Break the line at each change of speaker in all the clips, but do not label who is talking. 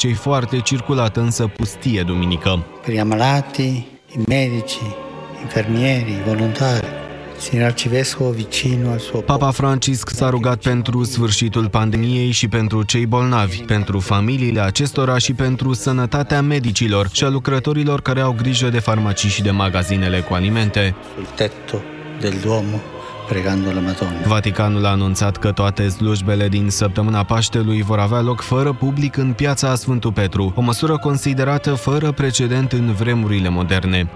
cei foarte circulată însă pustie duminică.
Per gli ammalati, i medici, infermieri, i volontari, ține arcivescovo vicino al suo
Papa Francisc s-a rugat pentru sfârșitul pandemiei și pentru cei bolnavi, pentru familiile acestora și pentru sănătatea medicilor și a lucrătorilor care au grijă de farmacii și de magazinele cu alimente.
sul tetto del Duomo pregando la Madonna.
Vaticanul a anunțat că toate slujbele din săptămâna Paștelui vor avea loc fără public în piața Sfântul Petru, o măsură considerată fără precedent în vremurile moderne.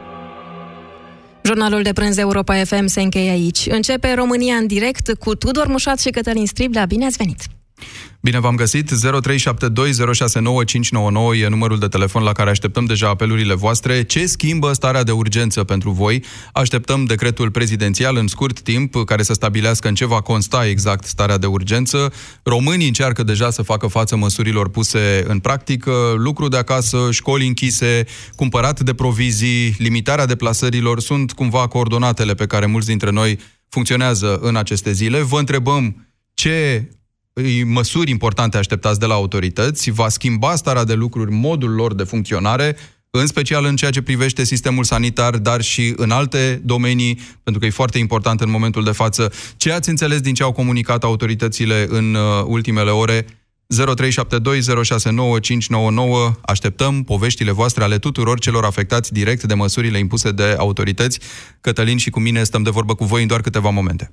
Jurnalul de prânz Europa FM se încheie aici. Începe România în direct cu Tudor Mușat și Cătălin Striblea. Bine ați venit!
Bine v-am găsit, 0372069599 e numărul de telefon la care așteptăm deja apelurile voastre. Ce schimbă starea de urgență pentru voi? Așteptăm decretul prezidențial în scurt timp care să stabilească în ce va consta exact starea de urgență. Românii încearcă deja să facă față măsurilor puse în practică, lucru de acasă, școli închise, cumpărat de provizii, limitarea deplasărilor sunt cumva coordonatele pe care mulți dintre noi funcționează în aceste zile. Vă întrebăm ce măsuri importante așteptați de la autorități, va schimba starea de lucruri, modul lor de funcționare, în special în ceea ce privește sistemul sanitar, dar și în alte domenii, pentru că e foarte important în momentul de față. Ce ați înțeles din ce au comunicat autoritățile în uh, ultimele ore? 0372069599 Așteptăm poveștile voastre ale tuturor celor afectați direct de măsurile impuse de autorități. Cătălin și cu mine stăm de vorbă cu voi în doar câteva momente.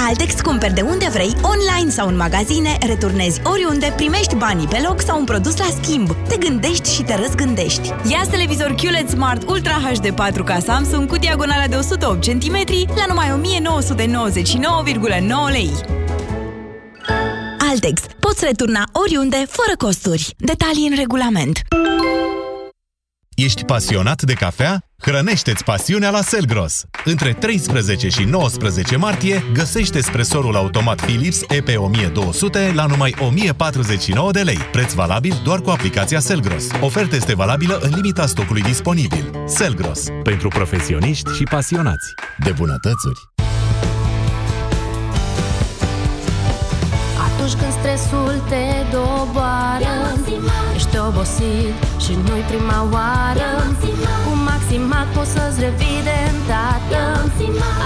La Altex cumperi de unde vrei, online sau în magazine, returnezi oriunde, primești banii pe loc sau un produs la schimb. Te gândești și te răzgândești. Ia televizor QLED Smart Ultra HD 4K Samsung cu diagonala de 108 cm la numai 1999,9 lei. Altex. Poți returna oriunde, fără costuri. Detalii în regulament.
Ești pasionat de cafea? Hrănește-ți pasiunea la Selgros! Între 13 și 19 martie găsește espresorul automat Philips EP1200 la numai 1049 de lei. Preț valabil doar cu aplicația Selgros. Oferta este valabilă în limita stocului disponibil. Selgros. Pentru profesioniști și pasionați de bunătățuri.
Atunci când stresul te doboară Ești obosit și nu-i prima oară. Cu Maximat poți să-ți revii de îndată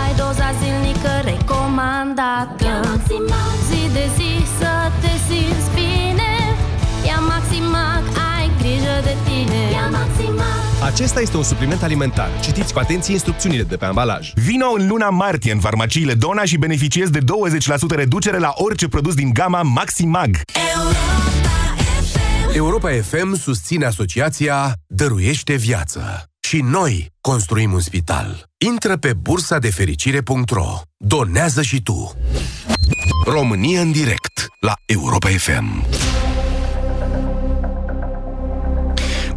Ai doza zilnică recomandată. Zi de zi să te simți bine. Ia Maximac, ai grijă de tine. Ia Maximac.
Acesta este un supliment alimentar. Citiți cu atenție instrucțiunile de pe ambalaj.
Vino în luna martie în farmaciile Dona și beneficiezi de 20% reducere la orice produs din gama Maximag.
Europa FM susține asociația Dăruiește Viață. Și noi construim un spital. Intră pe bursa de fericire.ro. Donează și tu. România în direct la Europa FM.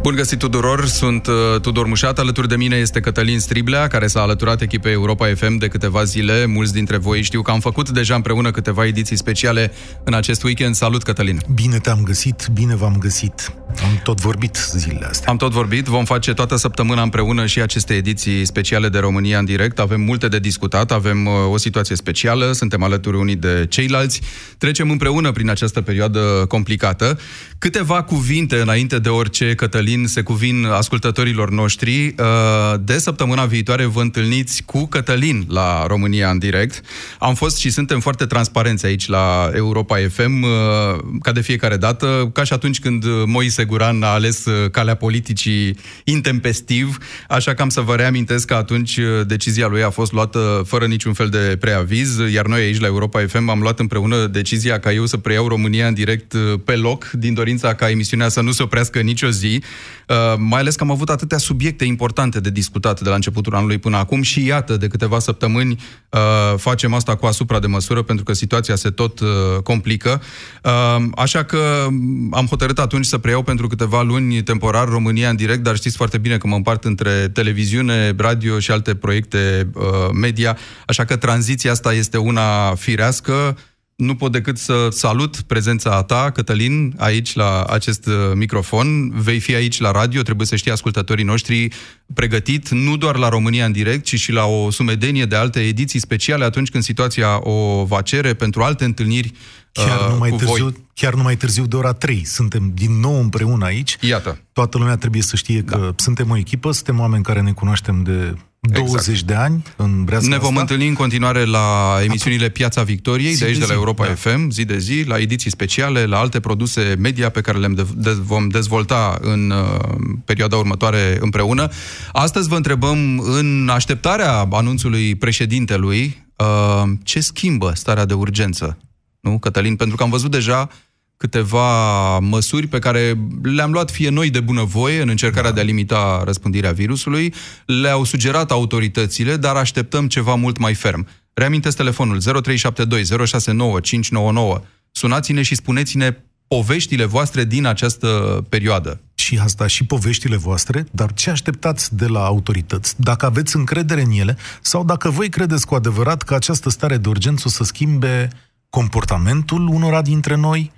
Bun găsit tuturor, sunt uh, Tudor Mușat, alături de mine este Cătălin Striblea, care s-a alăturat echipei Europa FM de câteva zile. Mulți dintre voi știu că am făcut deja împreună câteva ediții speciale în acest weekend. Salut, Cătălin!
Bine te-am găsit, bine v-am găsit. Am tot vorbit zilele astea.
Am tot vorbit, vom face toată săptămâna împreună și aceste ediții speciale de România în direct. Avem multe de discutat, avem uh, o situație specială, suntem alături unii de ceilalți. Trecem împreună prin această perioadă complicată. Câteva cuvinte înainte de orice, Cătălin, se cuvin ascultătorilor noștri. Uh, De săptămâna viitoare vă întâlniți cu Cătălin la România în direct. Am fost și suntem foarte transparenți aici la Europa FM, uh, ca de fiecare dată, ca și atunci când Moise Guran a ales uh, calea politicii intempestiv, așa că am să vă reamintesc că atunci decizia lui a fost luată fără niciun fel de preaviz, iar noi aici la Europa FM am luat împreună decizia ca eu să preiau România în direct pe loc, din dorința ca emisiunea să nu se oprească nicio zi. Uh, mai ales că am avut atâtea subiecte importante de discutat de la începutul anului până acum și iată, de câteva săptămâni uh, facem asta cu asupra de măsură pentru că situația se tot uh, complică. Uh, așa că am hotărât atunci să preiau pentru câteva luni temporar România în direct, dar știți foarte bine că mă împart între televiziune, radio și alte proiecte uh, media, așa că tranziția asta este una firească nu pot decât să salut prezența ta, Cătălin, aici la acest uh, microfon. Vei fi aici la radio, trebuie să știi ascultătorii noștri pregătit nu doar la România în direct, ci și la o sumedenie de alte ediții speciale atunci când situația o va cere pentru alte întâlniri
Chiar
uh,
numai,
cu
târziu,
voi.
chiar numai târziu de ora 3. Suntem din nou împreună aici.
Iată.
Toată lumea trebuie să știe că da. suntem o echipă, suntem oameni care ne cunoaștem de 20 exact. de ani în breaza
Ne vom
asta.
întâlni în continuare la emisiunile Piața Victoriei,
Zi
de aici
de
de la
zi,
Europa
da.
FM, zi de zi, la ediții speciale, la alte produse media pe care le de- de- vom dezvolta în uh, perioada următoare împreună. Astăzi vă întrebăm, în așteptarea anunțului președintelui, uh, ce schimbă starea de urgență? Nu, Cătălin? Pentru că am văzut deja câteva măsuri pe care le-am luat fie noi de bunăvoie în încercarea da. de a limita răspândirea virusului, le-au sugerat autoritățile, dar așteptăm ceva mult mai ferm. Reamintesc telefonul 0372 069 599. Sunați-ne și spuneți-ne poveștile voastre din această perioadă.
Și asta și poveștile voastre, dar ce așteptați de la autorități? Dacă aveți încredere în ele sau dacă voi credeți cu adevărat că această stare de urgență o să schimbe comportamentul unora dintre noi,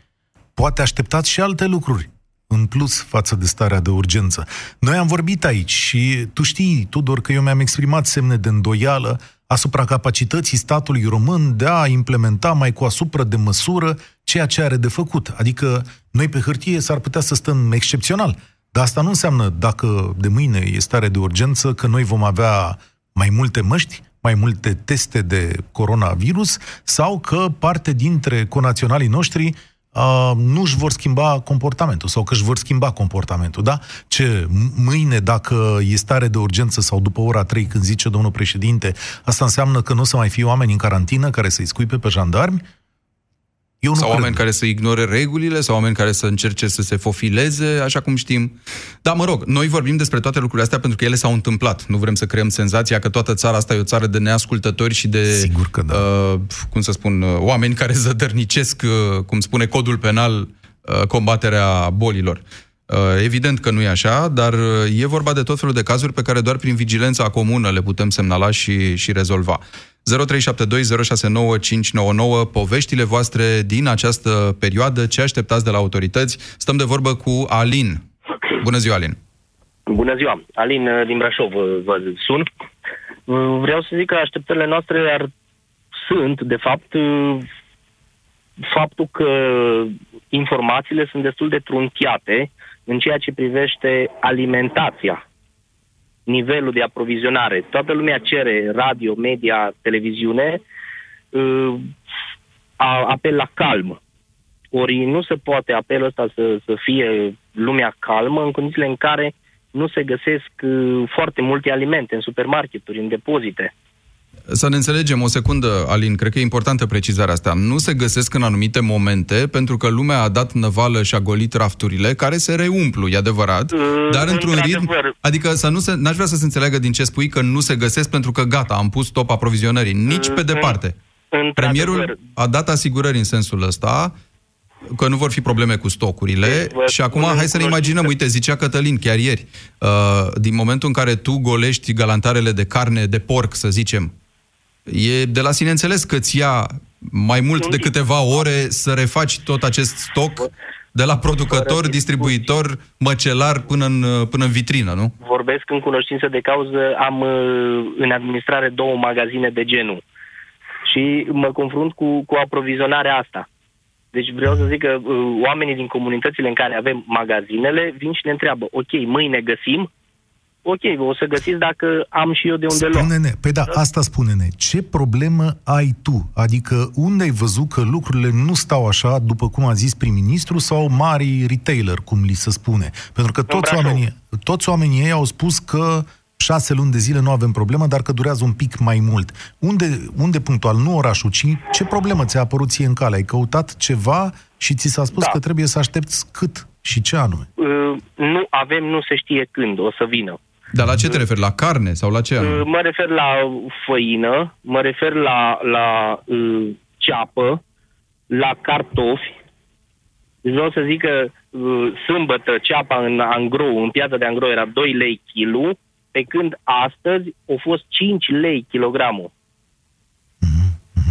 poate așteptați și alte lucruri în plus față de starea de urgență. Noi am vorbit aici și tu știi, Tudor, că eu mi-am exprimat semne de îndoială asupra capacității statului român de a implementa mai cu asupra de măsură ceea ce are de făcut. Adică noi pe hârtie s-ar putea să stăm excepțional, dar asta nu înseamnă, dacă de mâine e stare de urgență, că noi vom avea mai multe măști, mai multe teste de coronavirus sau că parte dintre conaționalii noștri uh, nu își vor schimba comportamentul sau că își vor schimba comportamentul, da? Ce, m- mâine, dacă e stare de urgență sau după ora 3, când zice domnul președinte, asta înseamnă că nu o să mai fie oameni în carantină care să-i scuipe pe jandarmi? Eu nu
sau
cred.
oameni care să ignore regulile, sau oameni care să încerce să se fofileze, așa cum știm. Dar, mă rog, noi vorbim despre toate lucrurile astea pentru că ele s-au întâmplat. Nu vrem să creăm senzația că toată țara asta e o țară de neascultători și de,
Sigur că da.
uh, cum să spun, uh, oameni care zădărnicesc, uh, cum spune codul penal, uh, combaterea bolilor. Uh, Evident că nu e așa, dar uh, e vorba de tot felul de cazuri pe care doar prin vigilența comună le putem semnala și, și rezolva. 0372069599 poveștile voastre din această perioadă, ce așteptați de la autorități. Stăm de vorbă cu Alin. Bună ziua, Alin.
Bună ziua, Alin uh, din Brașov uh, vă sun. Uh, Vreau să zic că așteptările noastre ar, sunt, de fapt, uh, faptul că informațiile sunt destul de trunchiate în ceea ce privește alimentația, nivelul de aprovizionare. Toată lumea cere radio, media, televiziune, uh, a- apel la calm. Ori nu se poate apelul ăsta să, să fie lumea calmă în condițiile în care nu se găsesc uh, foarte multe alimente în supermarketuri, în depozite.
Să ne înțelegem o secundă, Alin, cred că e importantă precizarea asta. Nu se găsesc în anumite momente, pentru că lumea a dat năvală și a golit rafturile, care se reumplu, e adevărat, dar într-un ritm...
într-adevăr.
Adică să nu se, n-aș vrea să se înțeleagă din ce spui că nu se găsesc pentru că gata, am pus top aprovizionării. Nici pe departe.
Într-adevăr,
Premierul a dat asigurări în sensul ăsta că nu vor fi probleme cu stocurile
Vă
și acum
spun
hai să ne
în
imaginăm, uite, zicea Cătălin chiar ieri, uh, din momentul în care tu golești galantarele de carne de porc, să zicem, e de la sine înțeles că ți ia mai mult de câteva ore să refaci tot acest stoc de la producător, distribuitor, măcelar până în, până în vitrină, nu?
vorbesc în cunoștință de cauză, am uh, în administrare două magazine de genul și mă confrunt cu, cu aprovizionarea asta. Deci vreau să zic că uh, oamenii din comunitățile în care avem magazinele vin și ne întreabă, ok, mâine găsim? Ok, o să găsiți dacă am și eu de unde lua.
Spune-ne, păi da, asta spune-ne. Ce problemă ai tu? Adică unde ai văzut că lucrurile nu stau așa, după cum a zis prim-ministru, sau mari retailer, cum li se spune? Pentru că toți
Brașov.
oamenii, toți oamenii ei au spus că șase luni de zile nu avem problemă, dar că durează un pic mai mult. Unde, unde punctual, nu orașul, ci ce problemă ți-a apărut ție în cale? Ai căutat ceva și ți s-a spus
Da.
că trebuie să aștepți cât Și ce anume?
Uh, nu avem, nu se știe când o să vină.
Dar la ce te referi? La carne sau la ce?
Uh,
anume?
mă refer la făină, mă refer la, la uh, ceapă, la cartofi. Deci vreau să zic că uh, sâmbătă ceapa în angrou, în piața de angrou era 2 lei kilo, pe când astăzi au fost 5 lei kilogramul.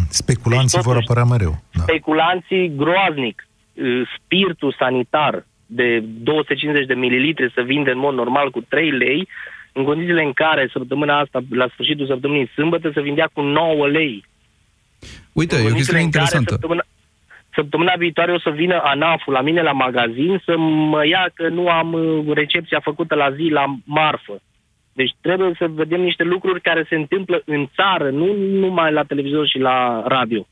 Speculanții
Deci,
vor
totuși,
apărea mereu. Da.
Speculanții groaznic, uh, spiritul sanitar de 250 de mililitri să vinde în mod normal cu 3 lei, în condițiile în care săptămâna asta, la sfârșitul săptămânii sâmbătă, se vindea cu 9 lei.
Uite,
În
e o
condițiile
chestiune
în care
interesantă.
Săptămâna, săptămâna viitoare o să vină ANAF-ul la mine la magazin să mă ia că nu am uh, recepția făcută la zi la marfă. Deci trebuie să vedem niște lucruri care se întâmplă în țară, nu numai la televizor și la radio.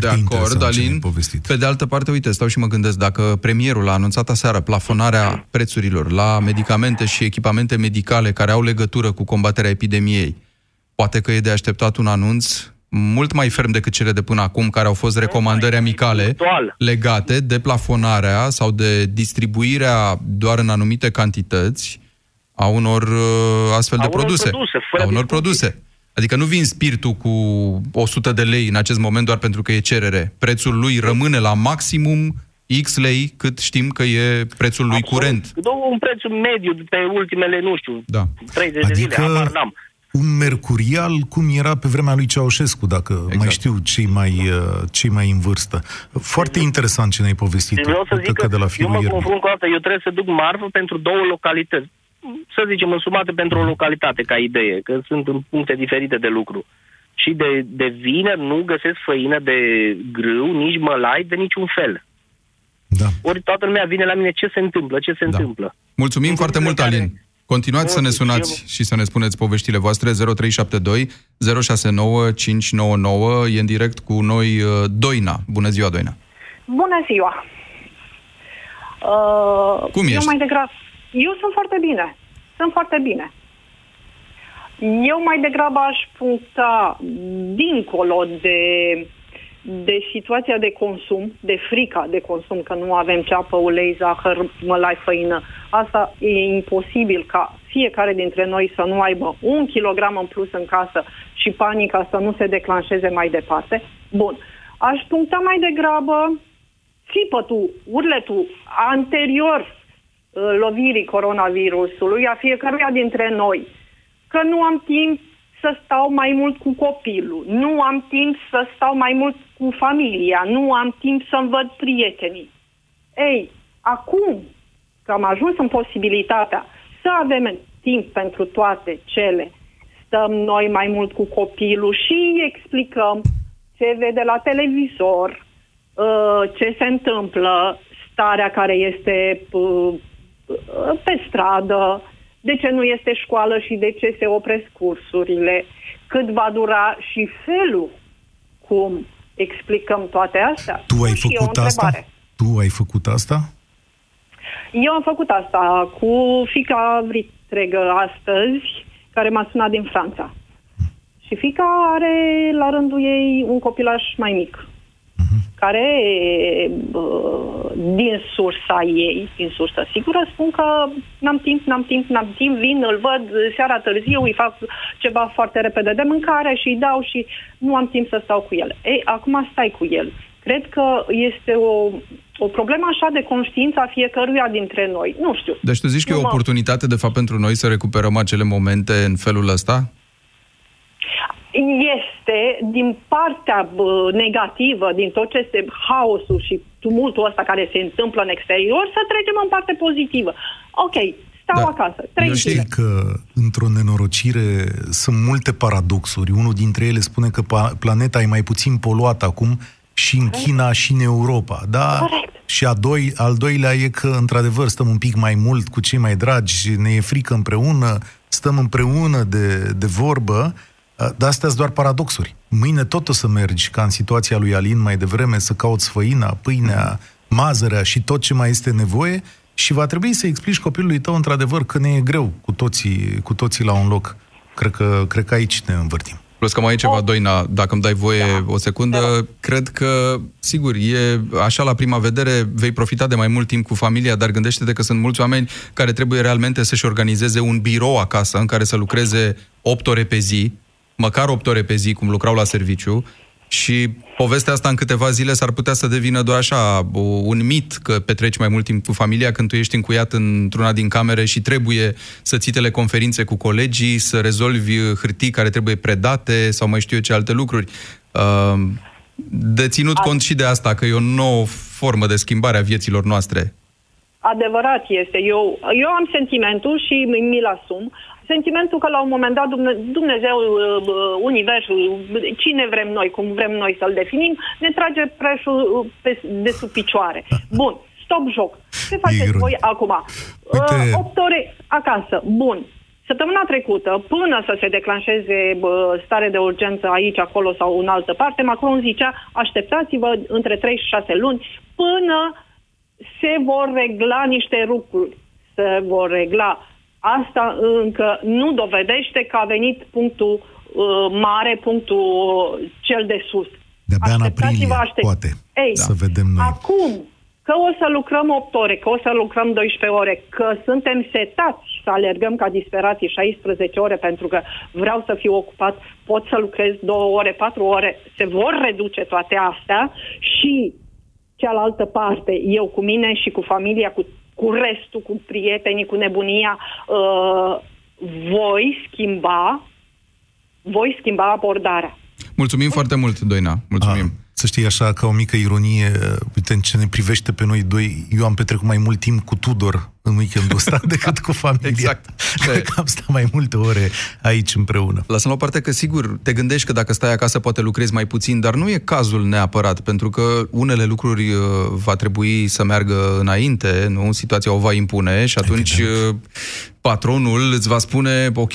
De acord, Alin. Pe de altă parte, uite, stau și mă gândesc, dacă premierul a anunțat aseară plafonarea prețurilor la medicamente și echipamente medicale care au legătură cu combaterea epidemiei, poate că e de așteptat un anunț mult mai ferm decât cele de până acum, care au fost recomandări amicale legate de plafonarea sau de distribuirea doar în anumite cantități a unor uh, astfel
A
de
unor
produse.
produse, fără
a unor
discuție.
produse. Adică nu vin spiritul cu 100 de lei în acest moment doar pentru că e cerere. Prețul lui rămâne la maximum X lei cât știm că e prețul lui curent.
Un preț mediu pe ultimele, nu știu,
da.
30 de zile,
Adică
habar n-am.
un mercurial cum era pe vremea lui Ceaușescu, dacă exact. mai știu cei mai, uh, cei mai în vârstă. Foarte interesant ce ne-ai povestit.
Deci vreau să
Uite
zic că
de la
eu
firul
mă
Ierbii.
confrunt cu asta, eu trebuie să duc marfă pentru două localități. Să zicem, însumate pentru o localitate, ca idee, că sunt în puncte diferite de lucru. Și de, de vineri nu găsesc făină de grâu, nici mălai, de niciun fel.
Da.
Ori toată lumea vine la mine, ce se întâmplă, ce se da. întâmplă.
Mulțumim foarte mult, Alin. Continuați să ne sunați și să ne spuneți poveștile voastre 0372 069 599. E în direct cu noi uh, Doina. Bună ziua, Doina.
Bună ziua! Uh,
Cum
eu
ești?
mai degrabă. Eu sunt foarte bine. Sunt foarte bine. Eu mai degrabă aș puncta dincolo de, de situația de consum, de frica de consum, că nu avem ceapă, ulei, zahăr, mălai, făină. Asta e imposibil ca fiecare dintre noi să nu aibă un kilogram în plus în casă și panica să nu se declanșeze mai departe. Bun. Aș puncta mai degrabă țipătul, urletul anterior uh, lovirii coronavirusului a fiecăruia dintre noi, că nu am timp să stau mai mult cu copilul, nu am timp să stau mai mult cu familia, nu am timp să-mi văd prietenii. Ei, acum că am ajuns în posibilitatea să avem timp pentru toate cele, stăm noi mai mult cu copilul și îi explicăm ce vede la televizor, uh, ce se întâmplă, starea care este uh, pe stradă, de ce nu este școală și de ce se opresc cursurile, cât va dura și felul cum explicăm toate astea.
Tu ai
Și e o
făcut asta?
întrebare.
Tu ai făcut asta?
Eu am făcut asta cu fica vitregă astăzi, care m-a sunat din Franța. Și fica are la rândul ei un copilaș mai mic, care bă, din sursa ei, din sursa sigură, spun că n-am timp, n-am timp, n-am timp, vin, îl văd seara târziu, îi fac ceva foarte repede de mâncare și îi dau și nu am timp să stau cu el. Ei, acum stai cu el. Cred că este o, o problemă așa de conștiință a fiecăruia dintre noi. Nu știu.
Deci tu zici că e o
Nu mă-
oportunitate, de fapt, pentru noi să recuperăm acele momente în felul ăsta?
Este din partea bă, negativă, din tot ce este haosul și tumultul ăsta care se întâmplă în exterior, să trecem în parte pozitivă. Ok, stau da. acasă, trei
Eu
zile.
știu că într-o nenorocire sunt multe paradoxuri. Unul dintre ele spune că pa- planeta e mai puțin poluată acum și în China și în Europa. Da? Și a doi, al doilea e că, într-adevăr, stăm un pic mai mult cu cei mai dragi, ne e frică împreună, stăm împreună de, de vorbă, dar astea sunt doar paradoxuri. Mâine tot o să mergi, ca în situația lui Alin mai devreme, să cauți făina, pâinea, mazărea și tot ce mai este nevoie și va trebui să explici copilului tău, într-adevăr, că ne e greu cu toții, cu toții la un loc. Cred că, cred că aici ne învârtim.
Plus că mai e ceva, Doina, dacă îmi dai voie da. o secundă, da. cred că, sigur, e așa la prima vedere, vei profita de mai mult timp cu familia, dar gândește-te că sunt mulți oameni care trebuie realmente să-și organizeze un birou acasă în care să lucreze 8 ore pe zi, măcar 8 ore pe zi, cum lucrau la serviciu, și povestea asta în câteva zile s-ar putea să devină doar așa, un mit că petreci mai mult timp cu familia când tu ești încuiat într-una din camere și trebuie să ții teleconferințe cu colegii, să rezolvi hârtii care trebuie predate sau mai știu eu ce alte lucruri. Uh, de ținut cont și de asta, că e o nouă formă de schimbare a vieților noastre.
Adevărat este. Eu, eu am sentimentul și mi-l asum sentimentul că la un moment dat Dumnezeu, uh, uh, Universul, cine vrem noi, cum vrem noi să-l definim, ne trage preșul uh, de sub picioare. Bun, stop joc. Ce faceți voi acum? Uite... 8 ore acasă. Bun. Săptămâna trecută, până să se declanșeze bă, stare de urgență aici, acolo sau în altă parte, Macron zicea, așteptați-vă între 3 și 6 luni până se vor regla niște lucruri. Se vor regla asta încă nu dovedește că a venit punctul uh, mare, punctul cel de sus.
De-abia în aprilie, poate, Ei, să vedem noi.
Acum, că o să lucrăm 8 ore, că o să lucrăm 12 ore, că suntem setați să alergăm ca disperații 16 ore pentru că vreau să fiu ocupat, pot să lucrez 2 ore, 4 ore, se vor reduce toate astea și cealaltă parte, eu cu mine și cu familia, cu cu restul, cu prietenii, cu nebunia, uh, voi schimba, voi schimba abordarea.
Mulțumim foarte mult, Doina. Mulțumim. A,
să știi așa, ca o mică ironie, uite, în ce ne privește pe noi doi, eu am petrecut mai mult timp cu Tudor în weekendul ăsta decât cu familia.
Exact.
Cred că am stat mai multe ore aici împreună.
Lăsăm la o parte că, sigur, te gândești că dacă stai acasă poate lucrezi mai puțin, dar nu e cazul neapărat, pentru că unele lucruri uh, va trebui să meargă înainte, nu? Situația o va impune și atunci Evident. Uh, patronul îți va spune, ok,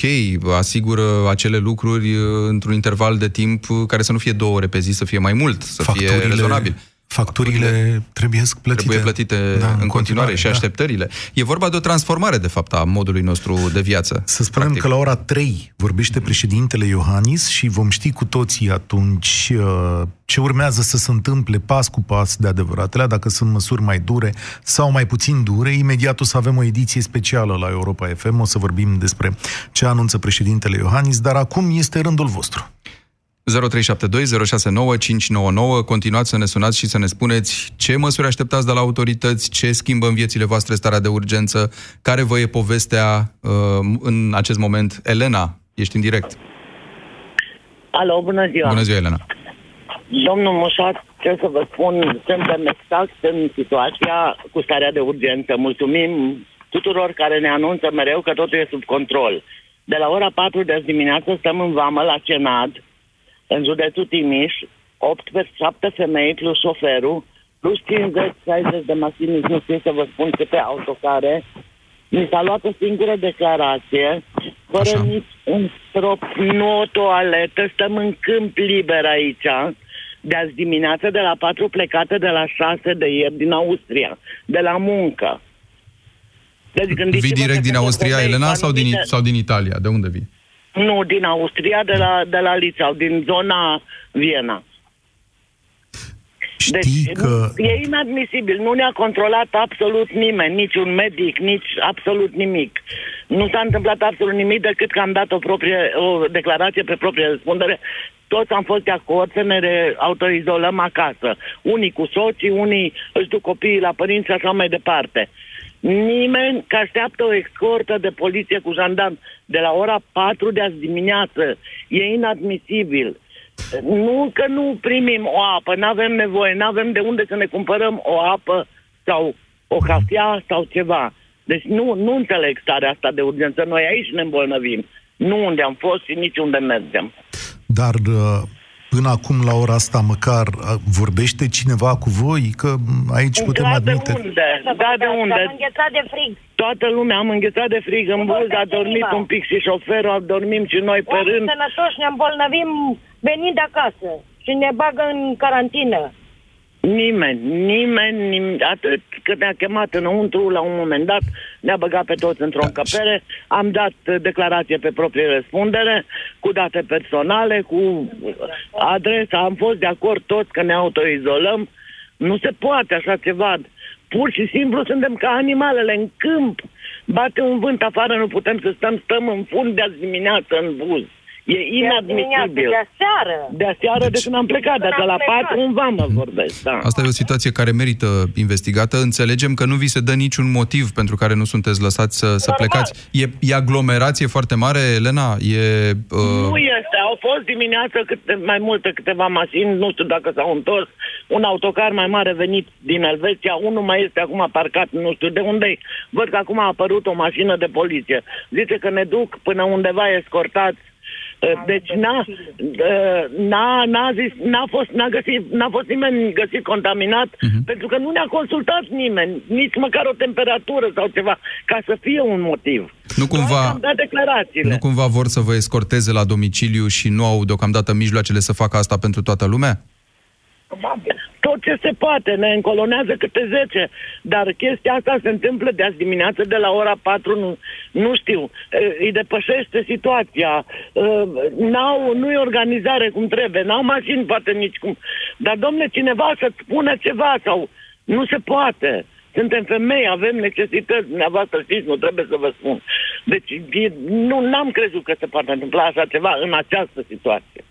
asigură acele lucruri uh, într-un interval de timp care să nu fie două ore pe zi, să fie mai mult, să Facturile... fie rezonabil
facturile trebuie plătite.
Trebuie plătite da, în continuare, continuare și da. așteptările. E vorba de o transformare, de fapt, a modului nostru de viață.
Să spunem practic. că la ora 3 vorbește președintele Iohannis și vom ști cu toții atunci uh, ce urmează să se întâmple pas cu pas de adevăratele, dacă sunt măsuri mai dure sau mai puțin dure. Imediat o să avem o ediție specială la Europa FM, o să vorbim despre ce anunță președintele Iohannis, dar acum este rândul vostru.
0372069599. Continuați să ne sunați și să ne spuneți ce măsuri așteptați de la autorități, ce schimbă în viețile voastre starea de urgență, care vă e povestea uh, în acest moment. Elena, ești în direct.
Alo, bună ziua.
Bună ziua, Elena.
Domnul Mușat, ce să vă spun, suntem exact în situația cu starea de urgență. Mulțumim tuturor care ne anunță mereu că totul e sub control. De la ora 4 de dimineață stăm în vamă la Cenad, în județul Timiș, 8 pe 7 femei plus șoferul, plus 50-60 de mașini, nu știu să vă spun câte autocare. Mi s-a luat o singură declarație, fără Așa. nici un strop, nu o toaletă, stăm în câmp liber aici, de azi dimineață, de la 4 plecate de la 6 de ieri din Austria, de la muncă.
Deci, vii direct din Austria, Elena, sau din, sau din Italia? De unde vii?
Nu, din Austria, de la, de la Lițau, din zona Viena.
Știi deci, că...
e inadmisibil. Nu ne-a controlat absolut nimeni, nici un medic, nici absolut nimic. Nu s-a întâmplat absolut nimic decât că am dat o, proprie, o declarație pe proprie răspundere. Toți am fost de acord să ne autoizolăm acasă. Unii cu soții, unii își duc copiii la părinți și așa mai departe. Nimeni că așteaptă o escortă de poliție cu jandarm de la ora 4 de azi dimineață. E inadmisibil. Nu că nu primim o apă, nu avem nevoie, nu avem de unde să ne cumpărăm o apă sau o cafea sau ceva. Deci nu, nu înțeleg starea asta de urgență. Noi aici ne îmbolnăvim. Nu unde am fost și nici unde mergem.
Dar uh, până acum, la ora asta, măcar vorbește cineva cu voi? Că aici
da,
putem admite...
de unde? Da, de unde? Am înghețat de frig. Toată lumea am înghețat de frig în buz, a dormit un pic și șoferul, a dormim și noi pe rând.
sănătoși, ne îmbolnăvim venind acasă și ne bagă în carantină.
Nimeni, nimeni, nimeni, atât cât ne-a chemat înăuntru la un moment dat, ne-a băgat pe toți într-o încăpere, am dat uh, declarație pe proprie răspundere, cu date personale, cu adresa, am fost de acord toți că ne autoizolăm. Nu se poate așa ceva. Pur și simplu suntem ca animalele în câmp. Bate un vânt afară, nu putem să stăm, stăm în fund de azi dimineață în buz. E inadmisibil.
De aseară.
De aseară de când am plecat, dar de la patru în vamă vorbesc, da.
Asta e o situație care merită investigată. Înțelegem că nu vi se dă niciun motiv pentru care nu sunteți lăsați să, să plecați. E, e aglomerație foarte mare, Elena? E, uh...
Nu este. Au fost dimineață câte, mai multe câteva mașini, nu știu dacă s-au întors. Un autocar mai mare venit din Elveția, unul mai este acum parcat, nu știu de unde -i. Văd că acum a apărut o mașină de poliție. Zice că ne duc până undeva escortați deci n-a, n-a, n-a, zis, n-a, fost, n-a, găsit, n-a fost nimeni găsit contaminat uh-huh. pentru că nu ne-a consultat nimeni, nici măcar o temperatură sau ceva, ca să fie un motiv.
Nu cumva,
am dat declarațiile.
nu cumva vor să vă escorteze la domiciliu și nu au deocamdată mijloacele să facă asta pentru toată lumea?
Tot ce se poate, ne încolonează câte 10, dar chestia asta se întâmplă de azi dimineață de la ora 4, nu, nu știu, îi depășește situația, n-au, nu e organizare cum trebuie, n-au mașini poate nici cum, dar domne, cineva să spună ceva sau nu se poate. Suntem femei, avem necesități, dumneavoastră știți, nu trebuie să vă spun. Deci nu n-am crezut că se poate întâmpla așa ceva în această situație.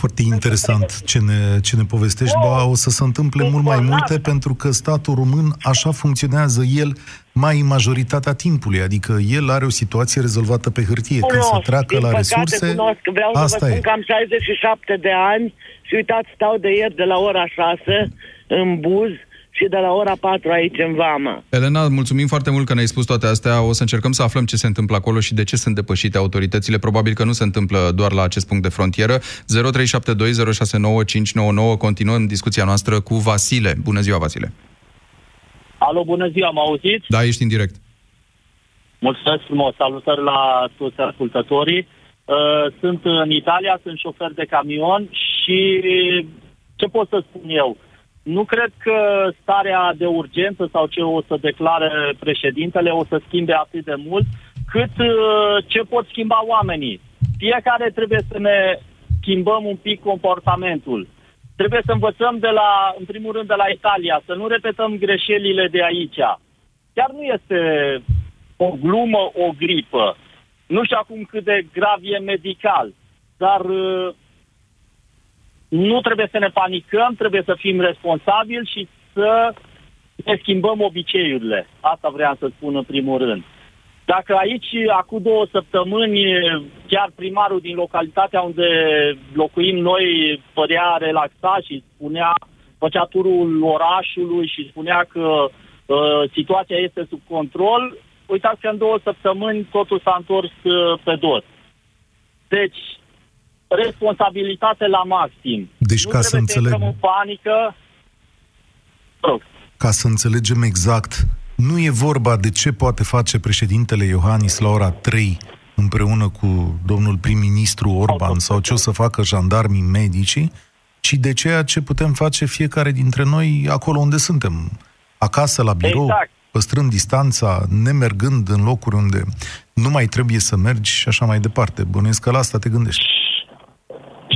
Foarte interesant ce ne, ce ne povestești. Ba, o să se întâmple mult mai multe pentru că statul român așa funcționează el mai majoritatea timpului. Adică el are o situație rezolvată pe hârtie. Când se treacă la resurse,
cunosc. Vreau
asta
să vă spun
e.
că am 67 de ani și uitați, stau de ieri de la ora 6 în buz și de la ora 4 aici în vamă.
Elena, mulțumim foarte mult că ne-ai spus toate astea. O să încercăm să aflăm ce se întâmplă acolo și de ce sunt depășite autoritățile. Probabil că nu se întâmplă doar la acest punct de frontieră. 0372069599. Continuăm discuția noastră cu Vasile. Bună ziua, Vasile.
Alo, bună ziua, mă auziți?
Da, ești în direct.
Mulțumesc frumos, salutări la toți ascultătorii. Uh, Sunt în Italia, sunt șofer de camion și ce pot să spun eu? Nu cred că starea de urgență sau ce o să declare președintele o să schimbe atât de mult, cât uh, ce pot schimba oamenii. Fiecare trebuie să ne schimbăm un pic comportamentul. Trebuie să învățăm de la, în primul rând de la Italia, să nu repetăm greșelile de aici. Chiar nu este o glumă, o gripă. Nu știu acum cât de grav e medical, dar uh, nu trebuie să ne panicăm, trebuie să fim responsabili și să ne schimbăm obiceiurile. Asta vreau să spun în primul rând. Dacă aici, acum două săptămâni, chiar primarul din localitatea unde locuim noi părea relaxat și spunea, făcea turul orașului și spunea că uh, situația este sub control, uitați că în două săptămâni totul s-a întors uh, pe dos. Deci, responsabilitate la maxim.
Deci,
nu
ca să
trebuie să
înțeleg-
intrăm în panică. Rog.
Ca să înțelegem exact, nu e vorba de ce poate face președintele Iohannis la ora 3 împreună cu domnul prim-ministru Orban sau ce o să facă jandarmii medicii, ci de ceea ce putem face fiecare dintre noi acolo unde suntem. Acasă, la birou,
Exact.
păstrând distanța, nemergând în locuri unde nu mai trebuie să mergi și așa mai departe. Bănuiesc că la asta te gândești.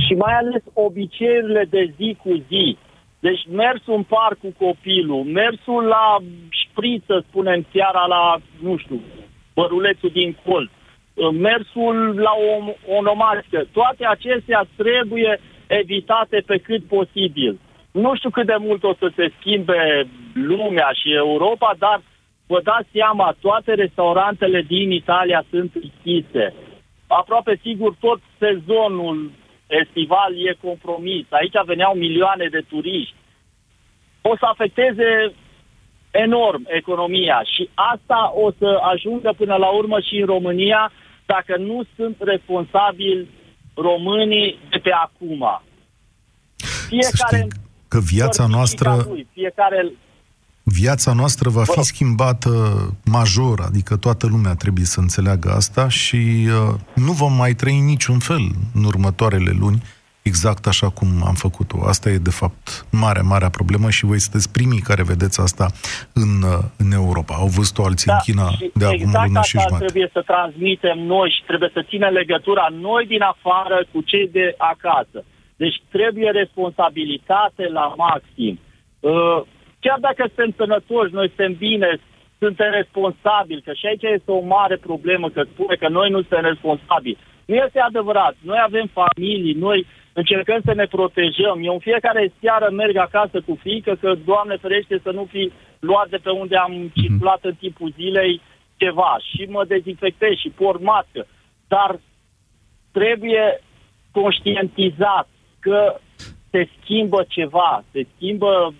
Și mai ales obiceiurile de zi cu zi. Deci mersul în parc cu copilul, mersul la șpriță, spunem, seara la, nu știu, bărulețul din colț, mersul la o onomască, toate acestea trebuie evitate pe cât posibil. Nu știu cât de mult o să se schimbe lumea și Europa, dar vă dați seama, toate restaurantele din Italia sunt închise. Aproape sigur tot sezonul estival e compromis. Aici veneau milioane de turiști. O să afecteze enorm economia și asta o să ajungă până la urmă și în România dacă nu sunt responsabili românii de pe acum. Fiecare
Că viața noastră,
lui, fiecare
viața noastră va fi schimbată major, adică toată lumea trebuie să înțeleagă asta și uh, nu vom mai trăi niciun fel în următoarele luni exact așa cum am făcut-o. Asta e, de fapt, marea, marea problemă și voi sunteți primii care vedeți asta în, în Europa. Au văzut-o alții
Da,
în China
și
de acum
exact
o lună și
asta
jumătate.
trebuie să transmitem noi și trebuie să ținem legătura noi din afară cu cei de acasă. Deci trebuie responsabilitate la maxim. Uh, Chiar dacă suntem sănătoși, noi suntem bine, suntem responsabili, că și aici este o mare problemă, că spune că noi nu suntem responsabili. Nu este adevărat. Noi avem familii, noi încercăm să ne protejăm. Eu în fiecare seară merg acasă cu fiică, că, Doamne ferește, să nu fi luat de pe unde am circulat în timpul zilei ceva. Și mă dezinfectez și port mască. Dar trebuie conștientizat că se schimbă ceva, se schimbă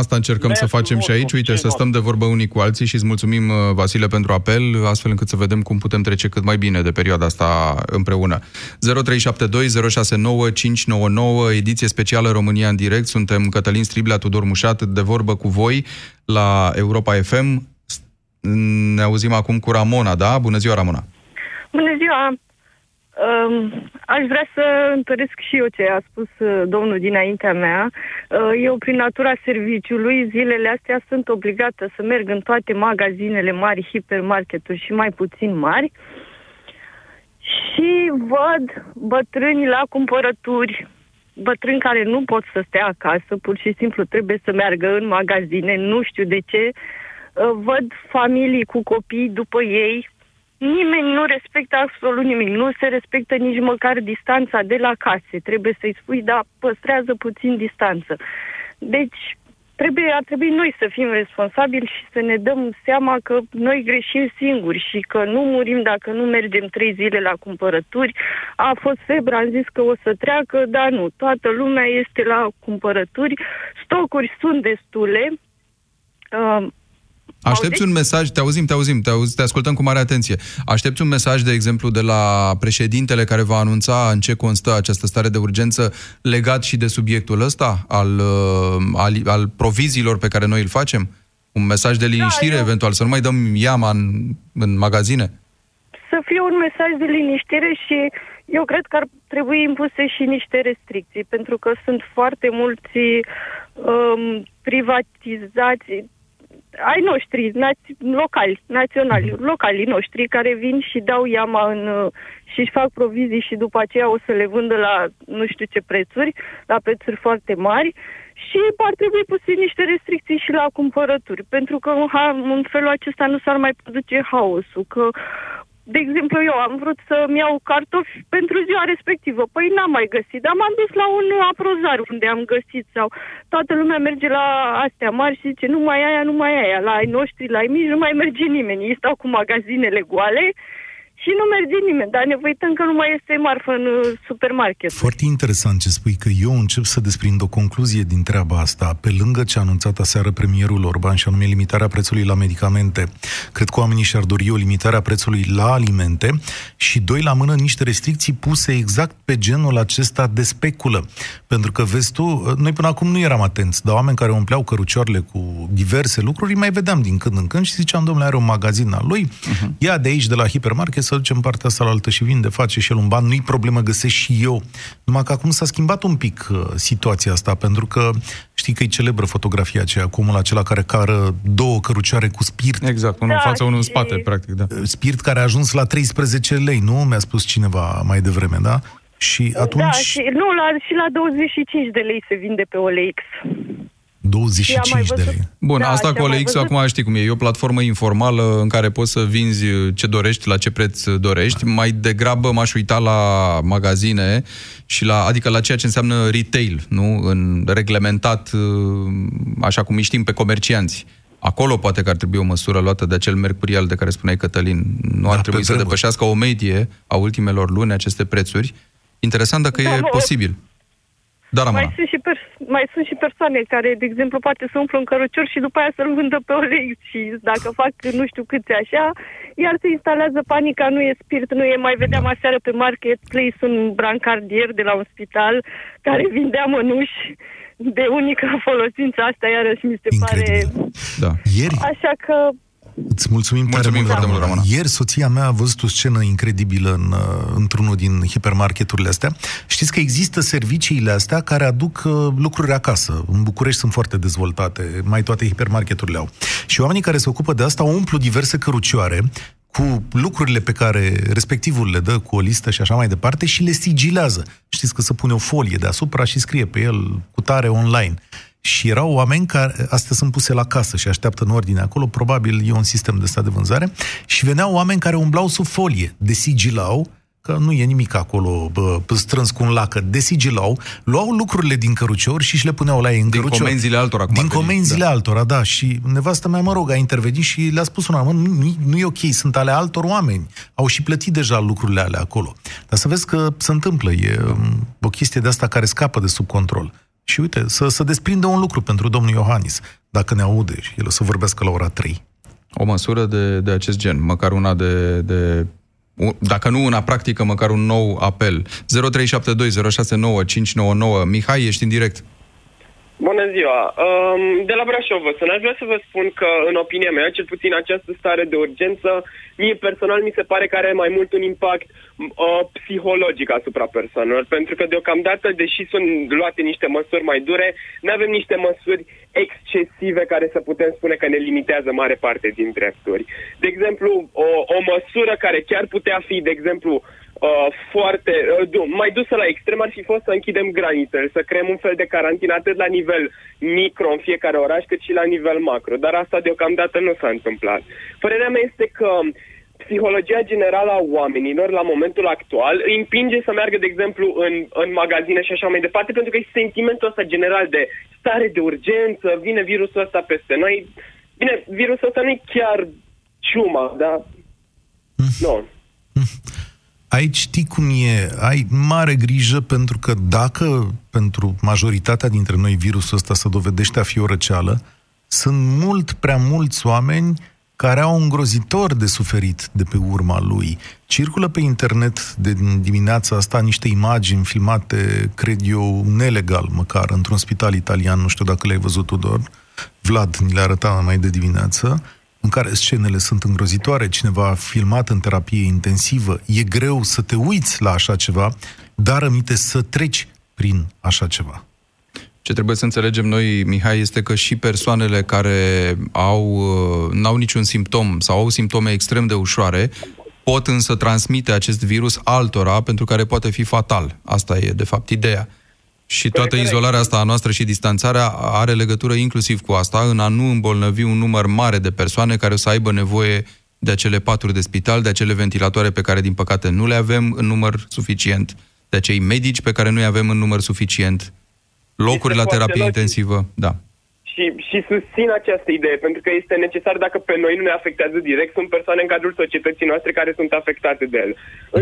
Asta încercăm să
Mersul
facem și aici.
nostru,
Uite,
ce
să stăm de vorbă unii cu alții și îți mulțumim, uh, Vasile, pentru apel, astfel încât să vedem cum putem trece cât mai bine de perioada asta împreună. 0372069599, ediție specială România în direct. Suntem Cătălin Striblea, Tudor Mușat, de vorbă cu voi la Europa FM. Ne auzim acum cu Ramona, da? Bună ziua, Ramona!
Bună ziua! Um, aș vrea să întăresc și eu ce a spus uh, domnul dinaintea mea. Uh, eu, prin natura serviciului, zilele astea sunt obligată să merg în toate magazinele mari, hipermarketuri și mai puțin mari și văd bătrâni la cumpărături, bătrâni care nu pot să stea acasă, pur și simplu trebuie să meargă în magazine, nu știu de ce. Uh, Văd familii cu copii după ei, Nimeni nu respectă absolut nimic. Nu se respectă nici măcar distanța de la case. Trebuie să-i spui, da, păstrează puțin distanță. Deci, trebuie, ar trebui noi să fim responsabili și să ne dăm seama că noi greșim singuri și că nu murim dacă nu mergem trei zile la cumpărături. A fost febră, am zis că o să treacă, dar nu. Toată lumea este la cumpărături. Stocuri sunt destule. Uh,
Aștepți un mesaj, te auzim, te auzim, te, auzi, te ascultăm cu mare atenție. Aștepți un mesaj, de exemplu, de la președintele care va anunța în ce constă această stare de urgență legat și de subiectul ăsta, al, uh, al, al proviziilor pe care noi îl facem? Un mesaj de liniștire,
Da, eu-
eventual, să nu mai dăm iama în, în magazine?
să fie un mesaj de liniștire și eu cred că ar trebui impuse și niște restricții, pentru că sunt foarte mulți um, privatizați ai noștri, nați- locali, naționali, localii noștri care vin și dau iama în, uh, și își fac provizii și după aceea o să le vândă la nu știu ce prețuri, la prețuri foarte mari. Și ar trebui puse niște restricții și la cumpărături, pentru că în, ha- în felul acesta nu s-ar mai produce haosul, că de exemplu, eu am vrut să-mi iau cartofi pentru ziua respectivă. Păi n-am mai găsit, dar m-am dus la un aprozar unde am găsit sau toată lumea merge la astea mari și zice nu mai aia, nu mai aia. La ai noștri, la ai mici, nu mai merge nimeni. Ei stau cu magazinele goale și nu merge nimeni. Dar ne uităm că nu mai este marfă în uh, supermarket.
Foarte interesant ce spui, că eu încep să desprind o concluzie din treaba asta. Pe lângă ce a anunțat aseară premierul Orban, și anume limitarea prețului la medicamente, cred că oamenii și-ar dori o limitare a prețului la alimente și, doi la mână, niște restricții puse exact pe genul acesta de speculă. Pentru că, vezi tu, noi până acum nu eram atenți, dar oameni care umpleau cărucioarele cu diverse lucruri, îi mai vedeam din când în când și ziceam, domnule, are un magazin al lui, uh-huh. ia de aici, de la hipermarket, să ducem partea asta la altă și vinde, face și el un ban, nu-i problemă, găsesc și eu. Numai că acum s-a schimbat un pic uh, situația asta, pentru că știi că e celebră fotografia aceea, cu omul acela care cară două cărucioare cu spirit.
Exact, unul în
Da,
față, unul în
și-
spate, practic, da.
Spirit care a ajuns la 13 lei, nu? Mi-a spus cineva mai devreme, da? Și atunci...
Da, și, nu, la, și la 25 de lei se vinde pe OLX. Și am mai
25 de
văzut-
lei.
Bun,
Da,
asta
și
cu
am mai
OLX,
văzut-
acum știi cum e, e o platformă informală în care poți să vinzi ce dorești, la ce preț dorești. Mai degrabă m-aș uita la magazine și la, adică la ceea ce înseamnă retail, nu? În reglementat, așa cum îi știm pe comercianți. Acolo poate că ar trebui o măsură luată de acel mercurial de care spuneai, Cătălin. Nu ar
Da,
trebui
pe
să
vremuri.
depășească o medie a ultimelor luni aceste prețuri. Interesant dacă
Da,
e
bă,
posibil. Da, Ramona.
Mai sunt, și pers- mai sunt și persoane care, de exemplu, poate să umplă un cărucior și după aia să-l vândă pe OLX și dacă fac nu știu câți așa, iar se instalează panica, nu e spirit, nu e, mai vedeam aseară pe marketplace un brancardier de la un spital care vindea mănuși de unică folosință, asta iarăși mi se pare...
Da.
Ieri,
Așa că
Îți mulțumim,
Mulțumim
tare mult,
foarte mult,
Ramona.
Ramona.
Ieri soția mea a văzut o scenă incredibilă în, uh, într-unul din hipermarketurile astea. Știți că există serviciile astea care aduc uh, lucruri acasă. În București sunt foarte dezvoltate, mai toate hipermarketurile au. Și oamenii care se ocupă de asta umplu diverse cărucioare cu lucrurile pe care respectivul le dă cu o listă și așa mai departe și le sigilează. Știți că se pune o folie deasupra și scrie pe el cu tare online. Și erau oameni care, astea sunt puse la casă și așteaptă în ordine acolo, probabil e un sistem de stat de vânzare, și veneau oameni care umblau sub folie, desigilau, că nu e nimic acolo bă, strâns cu un lacă, desigilau, luau lucrurile din cărucior și și le puneau la ei în
Din
cărucior.
comenzile altora, cum
Din
ar veni,
comenzile
da.
altora, da. Și nevastă mea, mă rog, a intervenit și le-a spus una, mă, nu, nu e ok, sunt ale altor oameni. Au și plătit deja lucrurile alea acolo. Dar să vezi că se întâmplă, e um, o chestie de asta care scapă de sub control. Și uite, să, să desprindă un lucru pentru domnul Iohannis, dacă ne aude și el o să vorbească la ora 3.
O măsură de, de acest gen, măcar una de, de u- dacă nu una practică, măcar un nou apel. 0372069599. Mihai, ești în direct.
Bună ziua! Um, De la Brașov vă sun. Aș vrea să vă spun că, în opinia mea, cel puțin această stare de urgență, mie personal mi se pare că are mai mult un impact uh, psihologic asupra persoanelor, pentru că deocamdată, deși sunt luate niște măsuri mai dure, nu avem niște măsuri excesive care să putem spune că ne limitează mare parte din drepturi. De exemplu, o, o măsură care chiar putea fi, de exemplu, uh, foarte, uh, du- mai dusă la extrem ar fi fost să închidem granițele, să creăm un fel de carantină atât la nivel micro în fiecare oraș, cât și la nivel macro. Dar asta deocamdată nu s-a întâmplat. Părerea mea este că psihologia generală a oamenilor la momentul actual îi împinge să meargă, de exemplu, în, în magazine și așa mai departe, pentru că e sentimentul ăsta general de stare de urgență, vine virusul ăsta peste noi. Bine, virusul ăsta nu e chiar ciuma, dar... Nu.
Aici știi cum e, ai mare grijă pentru că dacă pentru majoritatea dintre noi virusul ăsta se dovedește a fi o răceală, sunt mult prea mulți oameni care au îngrozitor de suferit de pe urma lui. Circulă pe internet de dimineața asta niște imagini filmate, cred eu, nelegal măcar, într-un spital italian, nu știu dacă le-ai văzut, Tudor. Vlad ni le arăta mai de dimineață, în care scenele sunt îngrozitoare, cineva a filmat în terapie intensivă, e greu să te uiți la așa ceva, dar aminte să treci prin așa ceva.
Ce trebuie să înțelegem noi, Mihai, este că și persoanele care au, uh, n-au niciun simptom sau au simptome extrem de ușoare, pot însă transmite acest virus altora pentru care poate fi fatal. Asta e, de fapt, ideea. Și toată izolarea asta a noastră și distanțarea are legătură inclusiv cu asta, în a nu îmbolnăvi un număr mare de persoane care o să aibă nevoie de acele paturi de spital, de acele ventilatoare pe care, din păcate, nu le avem în număr suficient, de acei medici pe care nu-i avem în număr suficient, locuri
Este
la
foarte terapie logic.
intensivă, da.
Și, și susțin această idee, pentru că este necesar dacă pe noi nu ne afectează direct, sunt persoane în cadrul societății noastre care sunt afectate de el.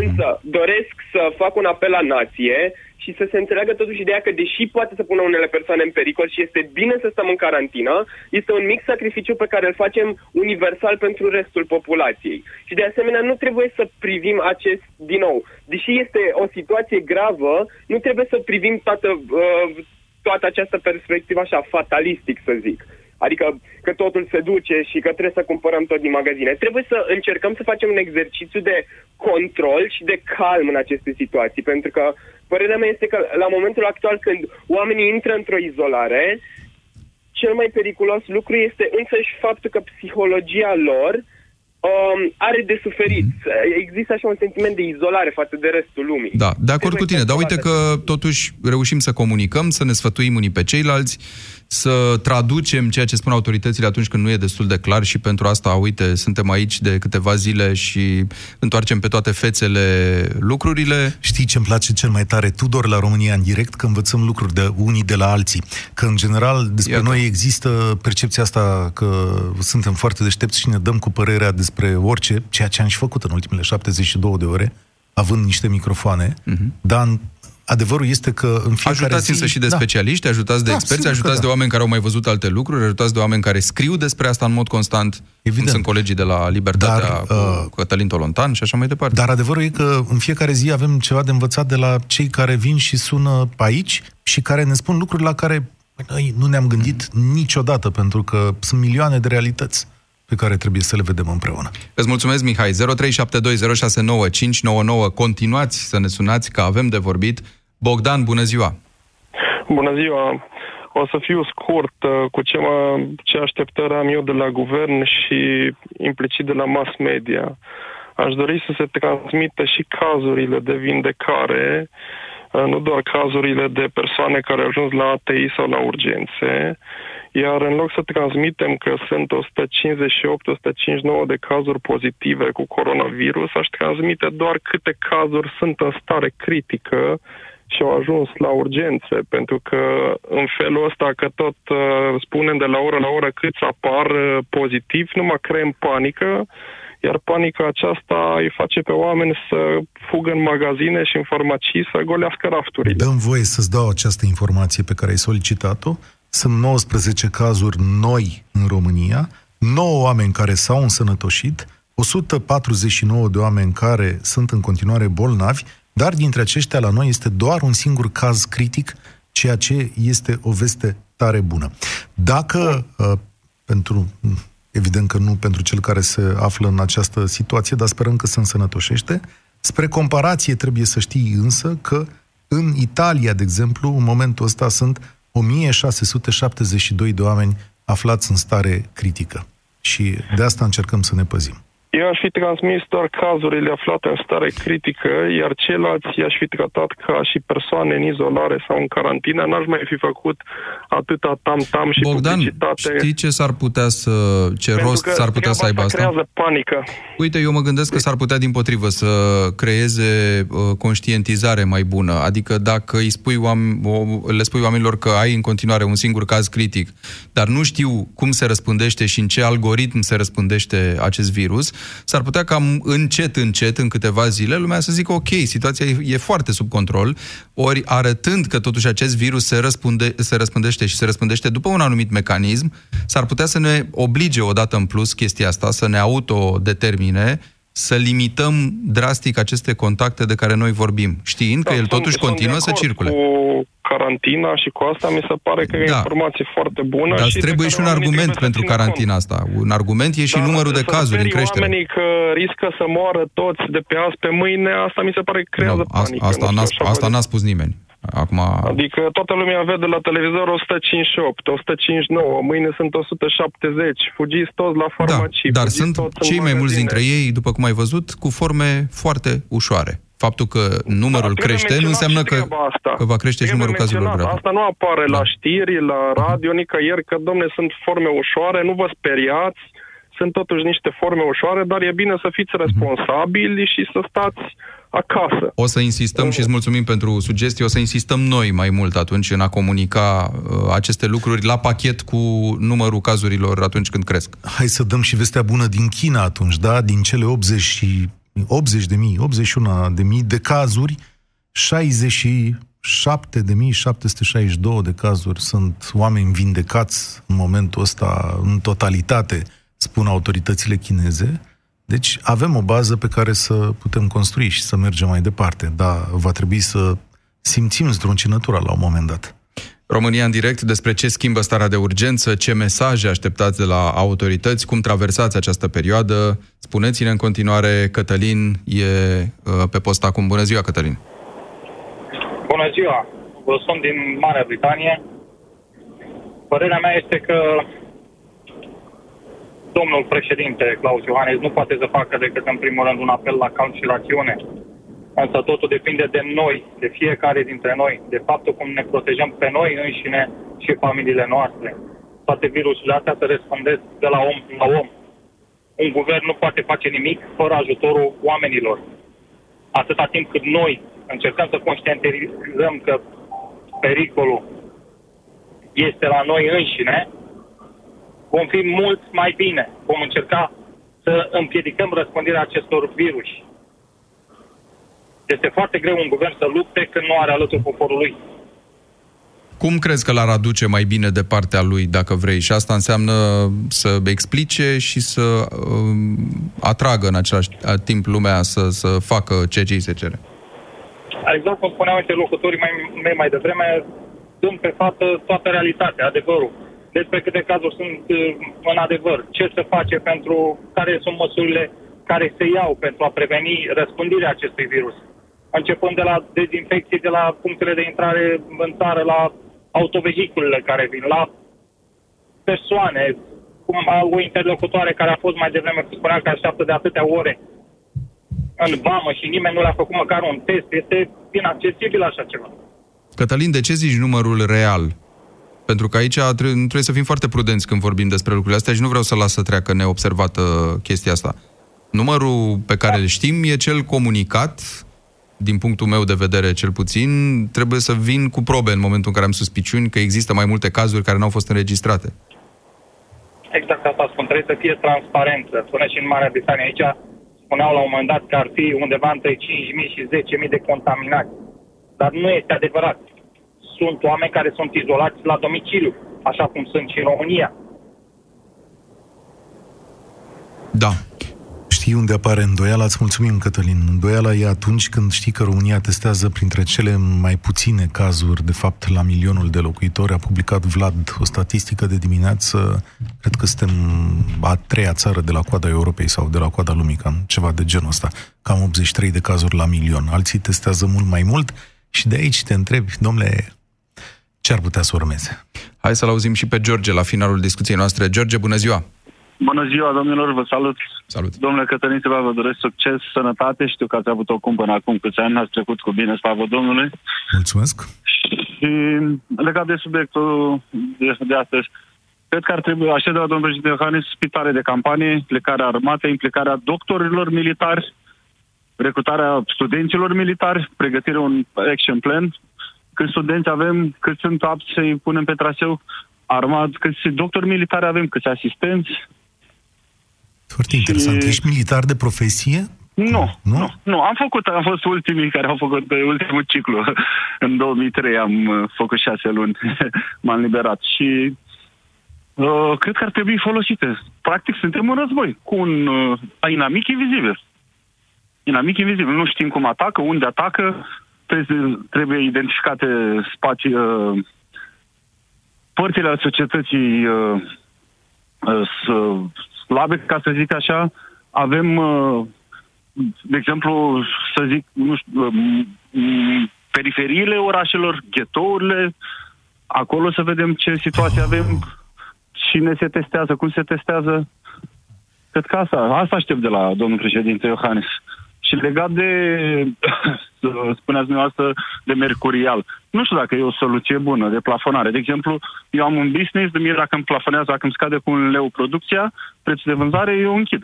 Însă, doresc să fac un apel la nație și să se înțeleagă totuși ideea că, deși poate să pună unele persoane în pericol și este bine să stăm în carantină, este un mic sacrificiu pe care îl facem universal pentru restul populației. Și de asemenea, nu trebuie să privim acest, din nou, deși este o situație gravă, nu trebuie să privim toată, uh, toată această perspectivă așa, fatalistic să zic. Adică că totul se duce și că trebuie să cumpărăm tot din magazine. Trebuie să încercăm să facem un exercițiu de control și de calm în aceste situații, pentru că părerea mea este că la momentul actual când oamenii intră într-o izolare, cel mai periculos lucru este însăși faptul că psihologia lor um, are de suferit. Există așa un sentiment de izolare față de restul lumii.
Da, de acord cu tine, dar uite că totuși reușim să comunicăm, să ne sfătuim unii pe ceilalți, să traducem ceea ce spun autoritățile atunci când nu e destul de clar și pentru asta, uite, suntem aici de câteva zile și întoarcem pe toate fețele lucrurile.
Știi ce îmi place cel mai tare, Tudor, la România în direct, că învățăm lucruri de unii de la alții. Că, în general, despre Iată. noi există percepția asta că suntem foarte deștepți și ne dăm cu părerea despre orice, ceea ce am și făcut în ultimele 72 de ore, având niște microfoane, uh-huh. dar în adevărul este că în fiecare
Ajutați
zi...
însă și de da. specialiști, ajutați de
Da,
experți,
sigur că
ajutați
da.
de oameni care au mai văzut alte lucruri, ajutați de oameni care scriu despre asta în mod constant. Evident. Sunt colegii de la Libertatea
Dar,
cu,
uh,
cu Cătălin Tolontan și așa mai departe.
Dar adevărul e că în fiecare zi avem ceva de învățat de la cei care vin și sună aici și care ne spun lucruri la care noi nu ne-am gândit niciodată, pentru că sunt milioane de realități. pe care trebuie să le vedem împreună.
Îți mulțumesc, Mihai. 0372069599. Continuați să ne sunați, că avem de vorbit. Bogdan, bună ziua!
Bună ziua! O să fiu scurt uh, cu ce, mă, ce așteptări am eu de la guvern și implicit de la mass media. Aș dori să se transmită și cazurile de vindecare, uh, nu doar cazurile de persoane care au ajuns la ATI sau la urgențe, iar în loc să transmitem că sunt 158-159 de cazuri pozitive cu coronavirus, aș transmite doar câte cazuri sunt în stare critică și au ajuns la urgențe, pentru că în felul ăsta că tot uh, spunem de la oră la oră câți apar uh, pozitiv, nu mai creăm panică, iar panica aceasta îi face pe oameni să fugă în magazine și în farmacii să golească rafturile.
Dăm voie să-ți dau această informație pe care ai solicitat-o. Sunt 19 cazuri noi în România, 9 oameni care s-au însănătoșit, 149 de oameni care sunt în continuare bolnavi, dar dintre aceștia la noi este doar un singur caz critic, ceea ce este o veste tare bună. Dacă, uh, pentru evident că nu pentru cel care se află în această situație, dar sperăm că se însănătoșește. Spre comparație trebuie să știi însă că în Italia, de exemplu, în momentul ăsta sunt 1672 de oameni aflați în stare critică. Și de asta încercăm să ne păzim.
Eu aș fi transmis doar cazurile aflate în stare critică, iar ceilalți i-aș fi tratat ca și persoane în izolare sau în carantină. N-aș mai fi făcut atâta tam-tam și
Bogdan,
publicitate.
știi ce s-ar putea să... ce
Pentru
rost
că
s-ar putea să aibă
asta?
asta?
creează panică.
Uite, eu mă gândesc că s-ar putea din potrivă să creeze uh, conștientizare mai bună. Adică dacă îi spui oam- o- le spui oamenilor că ai în continuare un singur caz critic, dar nu știu cum se răspândește și în ce algoritm se răspândește acest virus, s-ar putea ca încet, încet, în câteva zile, lumea să zică ok, situația e, e foarte sub control, ori arătând că totuși acest virus se, răspunde, se răspândește și se răspândește după un anumit mecanism, s-ar putea să ne oblige odată în plus chestia asta, să ne autodetermine să limităm drastic aceste contacte de care noi vorbim, știind că el
Da, Sunt-
totuși
sunt
continuă
de
să
acord
circule.
Cu carantina și cu asta mi se pare că e
Da.
o informație foarte bună.
Dar
și
îți
de
trebuie
care
și un
oamenii
argument
trebuie să
pentru
țină
carantina asta. Un argument e și
Dar
numărul de
să
cazuri în
sperii
creștere.
oamenii că riscă să moară toți de pe azi pe mâine, asta mi se pare că creează
Nu, asta,
panică.
asta,
nu
n-a,
știu, așa
asta
văd.
n-a spus nimeni. Acum,
Adică toată lumea vede la televizor 158, 159, mâine sunt 170, fugiți toți la
da,
farmacii.
dar
fugiți
sunt
toți în
cei mai mulți
magazine.
dintre ei, după cum ai văzut, cu forme foarte ușoare. Faptul că numărul
Da, trebuie
crește nu
menționat
înseamnă
și
că,
treaba asta.
că va crește și
Trebuie
numărul cazurilor
menționat.
grave.
Asta nu apare
Da.
la știri, la radio, nicăieri, că, domne, sunt forme ușoare, nu vă speriați, sunt totuși niște forme ușoare, dar e bine să
Mhm.
fiți responsabili și să stați acasă.
O să insistăm și îți mulțumim pentru sugestii, o să insistăm noi mai mult atunci în a comunica uh, aceste lucruri la pachet cu numărul cazurilor atunci când cresc.
Hai să dăm și vestea bună din China atunci, da? Din cele 80 și 80 de mii, 81 de mii de cazuri, 67 de mii 762 de cazuri sunt oameni vindecați în momentul ăsta în totalitate, spun autoritățile chineze. Deci avem o bază pe care să putem construi și să mergem mai departe, dar va trebui să simțim zdruncinătura la un moment dat.
România în direct despre ce schimbă starea de urgență, ce mesaje așteptați de la autorități, cum traversați această perioadă. Spuneți-ne în continuare, Cătălin e uh, pe post acum. Bună ziua, Cătălin!
Bună ziua! Vă sunt din Marea Britanie. Părerea mea este că domnul președinte Claus Iohannis nu poate să facă decât în primul rând un apel la calm și rațiune. Însă totul depinde de noi, de fiecare dintre noi, de faptul cum ne protejăm pe noi înșine și familiile noastre. Toate virusurile astea se răspândesc de la om la om. Un guvern nu poate face nimic fără ajutorul oamenilor. Atâta timp cât noi încercăm să conștientizăm că pericolul este la noi înșine, vom fi mult mai bine. Vom încerca să împiedicăm răspândirea acestor virus. Este foarte greu un guvern să lupte când nu are alături poporul lui.
Cum crezi că l-ar aduce mai bine de partea lui, dacă vrei? Și asta înseamnă să explice și să um, atragă în același timp lumea să, să facă ceea ce îi se cere.
Exact cum spuneau interlocutorii mai, mei mai devreme, dăm pe față toată realitatea, adevărul. Despre câte cazuri sunt uh, în adevăr, ce se face pentru, care sunt măsurile care se iau pentru a preveni răspândirea acestui virus. Începând de la dezinfecție, de la punctele de intrare în țară, la autovehiculele care vin, la persoane, cum o interlocutoare care a fost mai devreme, spunea că așteaptă de atâtea ore în vamă și nimeni nu le-a făcut măcar un test. Este inaccesibil așa ceva.
Cătălin, de ce zici numărul real? Pentru că aici trebuie, trebuie să fim foarte prudenți când vorbim despre lucrurile astea și nu vreau să las să treacă neobservată chestia asta. Numărul pe care îl știm e cel comunicat, din punctul meu de vedere cel puțin, trebuie să vin cu probe în momentul în care am suspiciuni că există mai multe cazuri care n-au fost înregistrate.
Exact asta spun, trebuie să fie transparență. Spune și în Marea Britanie aici, spuneau la un moment dat că ar fi undeva între 5.000 și 10.000 de contaminați. Dar nu este adevărat. Sunt oameni care sunt izolați la domiciliu, așa cum sunt și în România.
Da.
Știi unde apare îndoiala? Îți mulțumim, Cătălin. Îndoiala e atunci când știi că România testează printre cele mai puține cazuri, de fapt, la milionul de locuitori. A publicat Vlad o statistică de dimineață. Cred că suntem a treia țară de la coada Europei sau de la coada lumii, cam ceva de genul ăsta. Cam 83 de cazuri la milion. Alții testează mult mai mult și de aici te întrebi, domnule, ce ar putea să urmeze?
Hai să-l auzim și pe George la finalul discuției noastre. George, bună ziua!
Bună ziua, domnilor, vă salut.
Salut.
Domnule Cătălin Silva, vă doresc succes, sănătate. Știu că ați avut o cumpănă acum câți ani, ați trecut cu bine, slavă Domnului.
Mulțumesc.
Și legat de subiectul de, de astăzi, cred că ar trebui, așa de la domnul președinte Iohannis, spitale de campanie, implicarea armatei, implicarea doctorilor militari, recrutarea studenților militari, pregătirea un action plan, câți studenți avem, cât sunt apți să-i punem pe traseu, armat, câți doctori militari avem, câți asistenți,
Foarte interesant. Ești militar de profesie?
Nu, nu, nu, nu. Am făcut, am fost ultimii care au făcut pe ultimul ciclu. În 2003 am uh, făcut șase luni, m-am liberat și uh, cred că ar trebui folosite. Practic suntem în război cu un uh, inamic invizibil. Inamic invizibil. Nu știm cum atacă, unde atacă, trebuie, trebuie identificate spații, uh, părțile ale societății uh, uh, slabe, ca să zic așa. Avem uh, de exemplu, să zic, nu știu, m- periferiile orașelor, ghetourile, acolo să vedem ce situație avem, cine se testează, cum se testează. Cred că asta, asta aștept de la domnul președinte Iohannis. Și legat de, spuneați dumneavoastră, de mercurial. Nu știu dacă e o soluție bună de plafonare. De exemplu, eu am un business, de mie dacă îmi plafonează, dacă îmi scade cu un leu producția, prețul de vânzare, eu închid.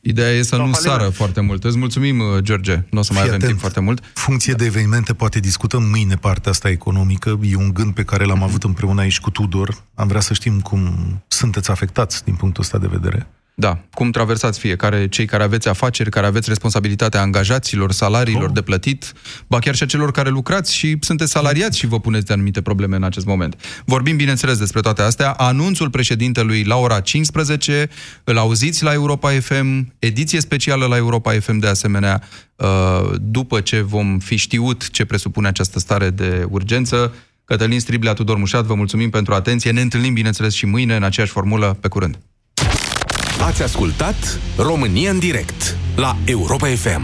Ideea e să nu
faliment.
sară foarte mult. Îți mulțumim, uh, George. Nu o să mai
Fii
avem
atent.
timp foarte mult.
Funcție de evenimente, poate discutăm mâine partea asta economică. E un gând pe care l-am avut împreună aici cu Tudor. Am vrea să știm cum sunteți afectați din punctul ăsta de vedere.
Da, cum traversați fiecare, cei care aveți afaceri, care aveți responsabilitatea angajaților, salariilor de plătit, ba chiar și a celor care lucrați și sunteți salariați și vă puneți de anumite probleme în acest moment. Vorbim, bineînțeles, despre toate astea. Anunțul președintelui la ora 15, îl auziți la Europa FM, ediție specială la Europa FM de asemenea, uh, după ce vom fi știut ce presupune această stare de urgență. Cătălin Striblea, Tudor Mușat, vă mulțumim pentru atenție. Ne întâlnim, bineînțeles, și mâine în aceeași formulă. Pe curând!
Ați ascultat România în direct la Europa FM.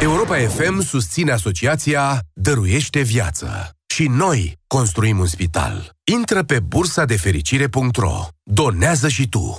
Europa FM susține asociația Dăruiește Viață. Și noi construim un spital. Intră pe bursa de fericire.ro. Donează și tu.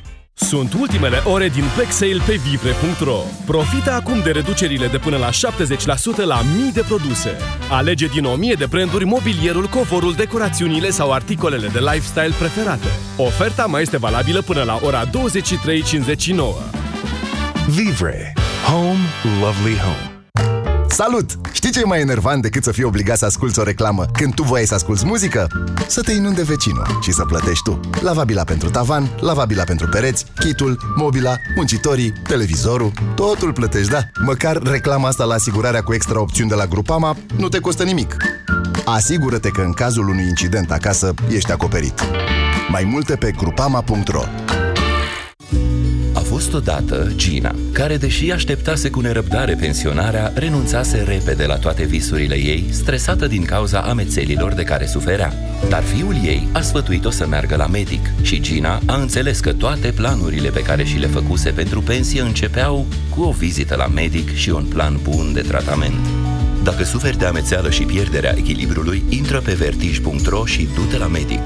Sunt ultimele ore din Black Sale pe vivre.ro. Profită acum de reducerile de până la 70% la mii de produse. Alege din 1000 de branduri mobilierul, covorul, decorațiunile sau articolele de lifestyle preferate. Oferta mai este valabilă până la ora 23.59.
Vivre. Home, lovely home.
Salut! Știi ce e mai enervant decât să fii obligat să asculți o reclamă când tu voiai să asculți muzică? Să te inunde vecinul și să plătești tu. Lavabila pentru tavan, lavabila pentru pereți, kitul, mobila, muncitorii, televizorul, totul plătești, da? Măcar reclama asta la asigurarea cu extra opțiuni de la Grupama nu te costă nimic. Asigură-te că în cazul unui incident acasă ești acoperit. Mai multe pe grupama.ro
A fost odată Gina, care, deși așteptase cu nerăbdare pensionarea, renunțase repede la toate visurile ei, stresată din cauza amețelilor de care suferea. Dar fiul ei a sfătuit-o să meargă la medic și Gina a înțeles că toate planurile pe care și le făcuse pentru pensie începeau cu o vizită la medic și un plan bun de tratament. Dacă suferi de amețeală și pierderea echilibrului, intră pe vertij.ro și du-te la medic.